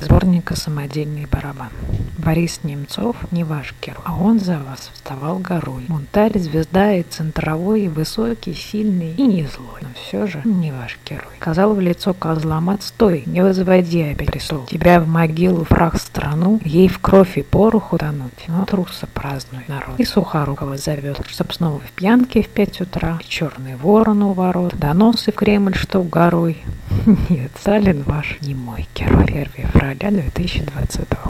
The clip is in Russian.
сборника самодельный барабан Борис Немцов не ваш герой, а он за вас вставал горой. Бунтарь, звезда и центровой, и высокий, сильный и не злой. Но все же не ваш герой. Сказал в лицо козлам, отстой, не возводи опять престол. Тебя в могилу, прах страну, ей в кровь и пороху тонуть. Но труса празднует народ. И Сухорукова зовет, чтоб снова в пьянке в пять утра, и черный ворон у ворот, доносы в Кремль, что горой. Нет, Сталин ваш не мой герой. 1 февраля 2020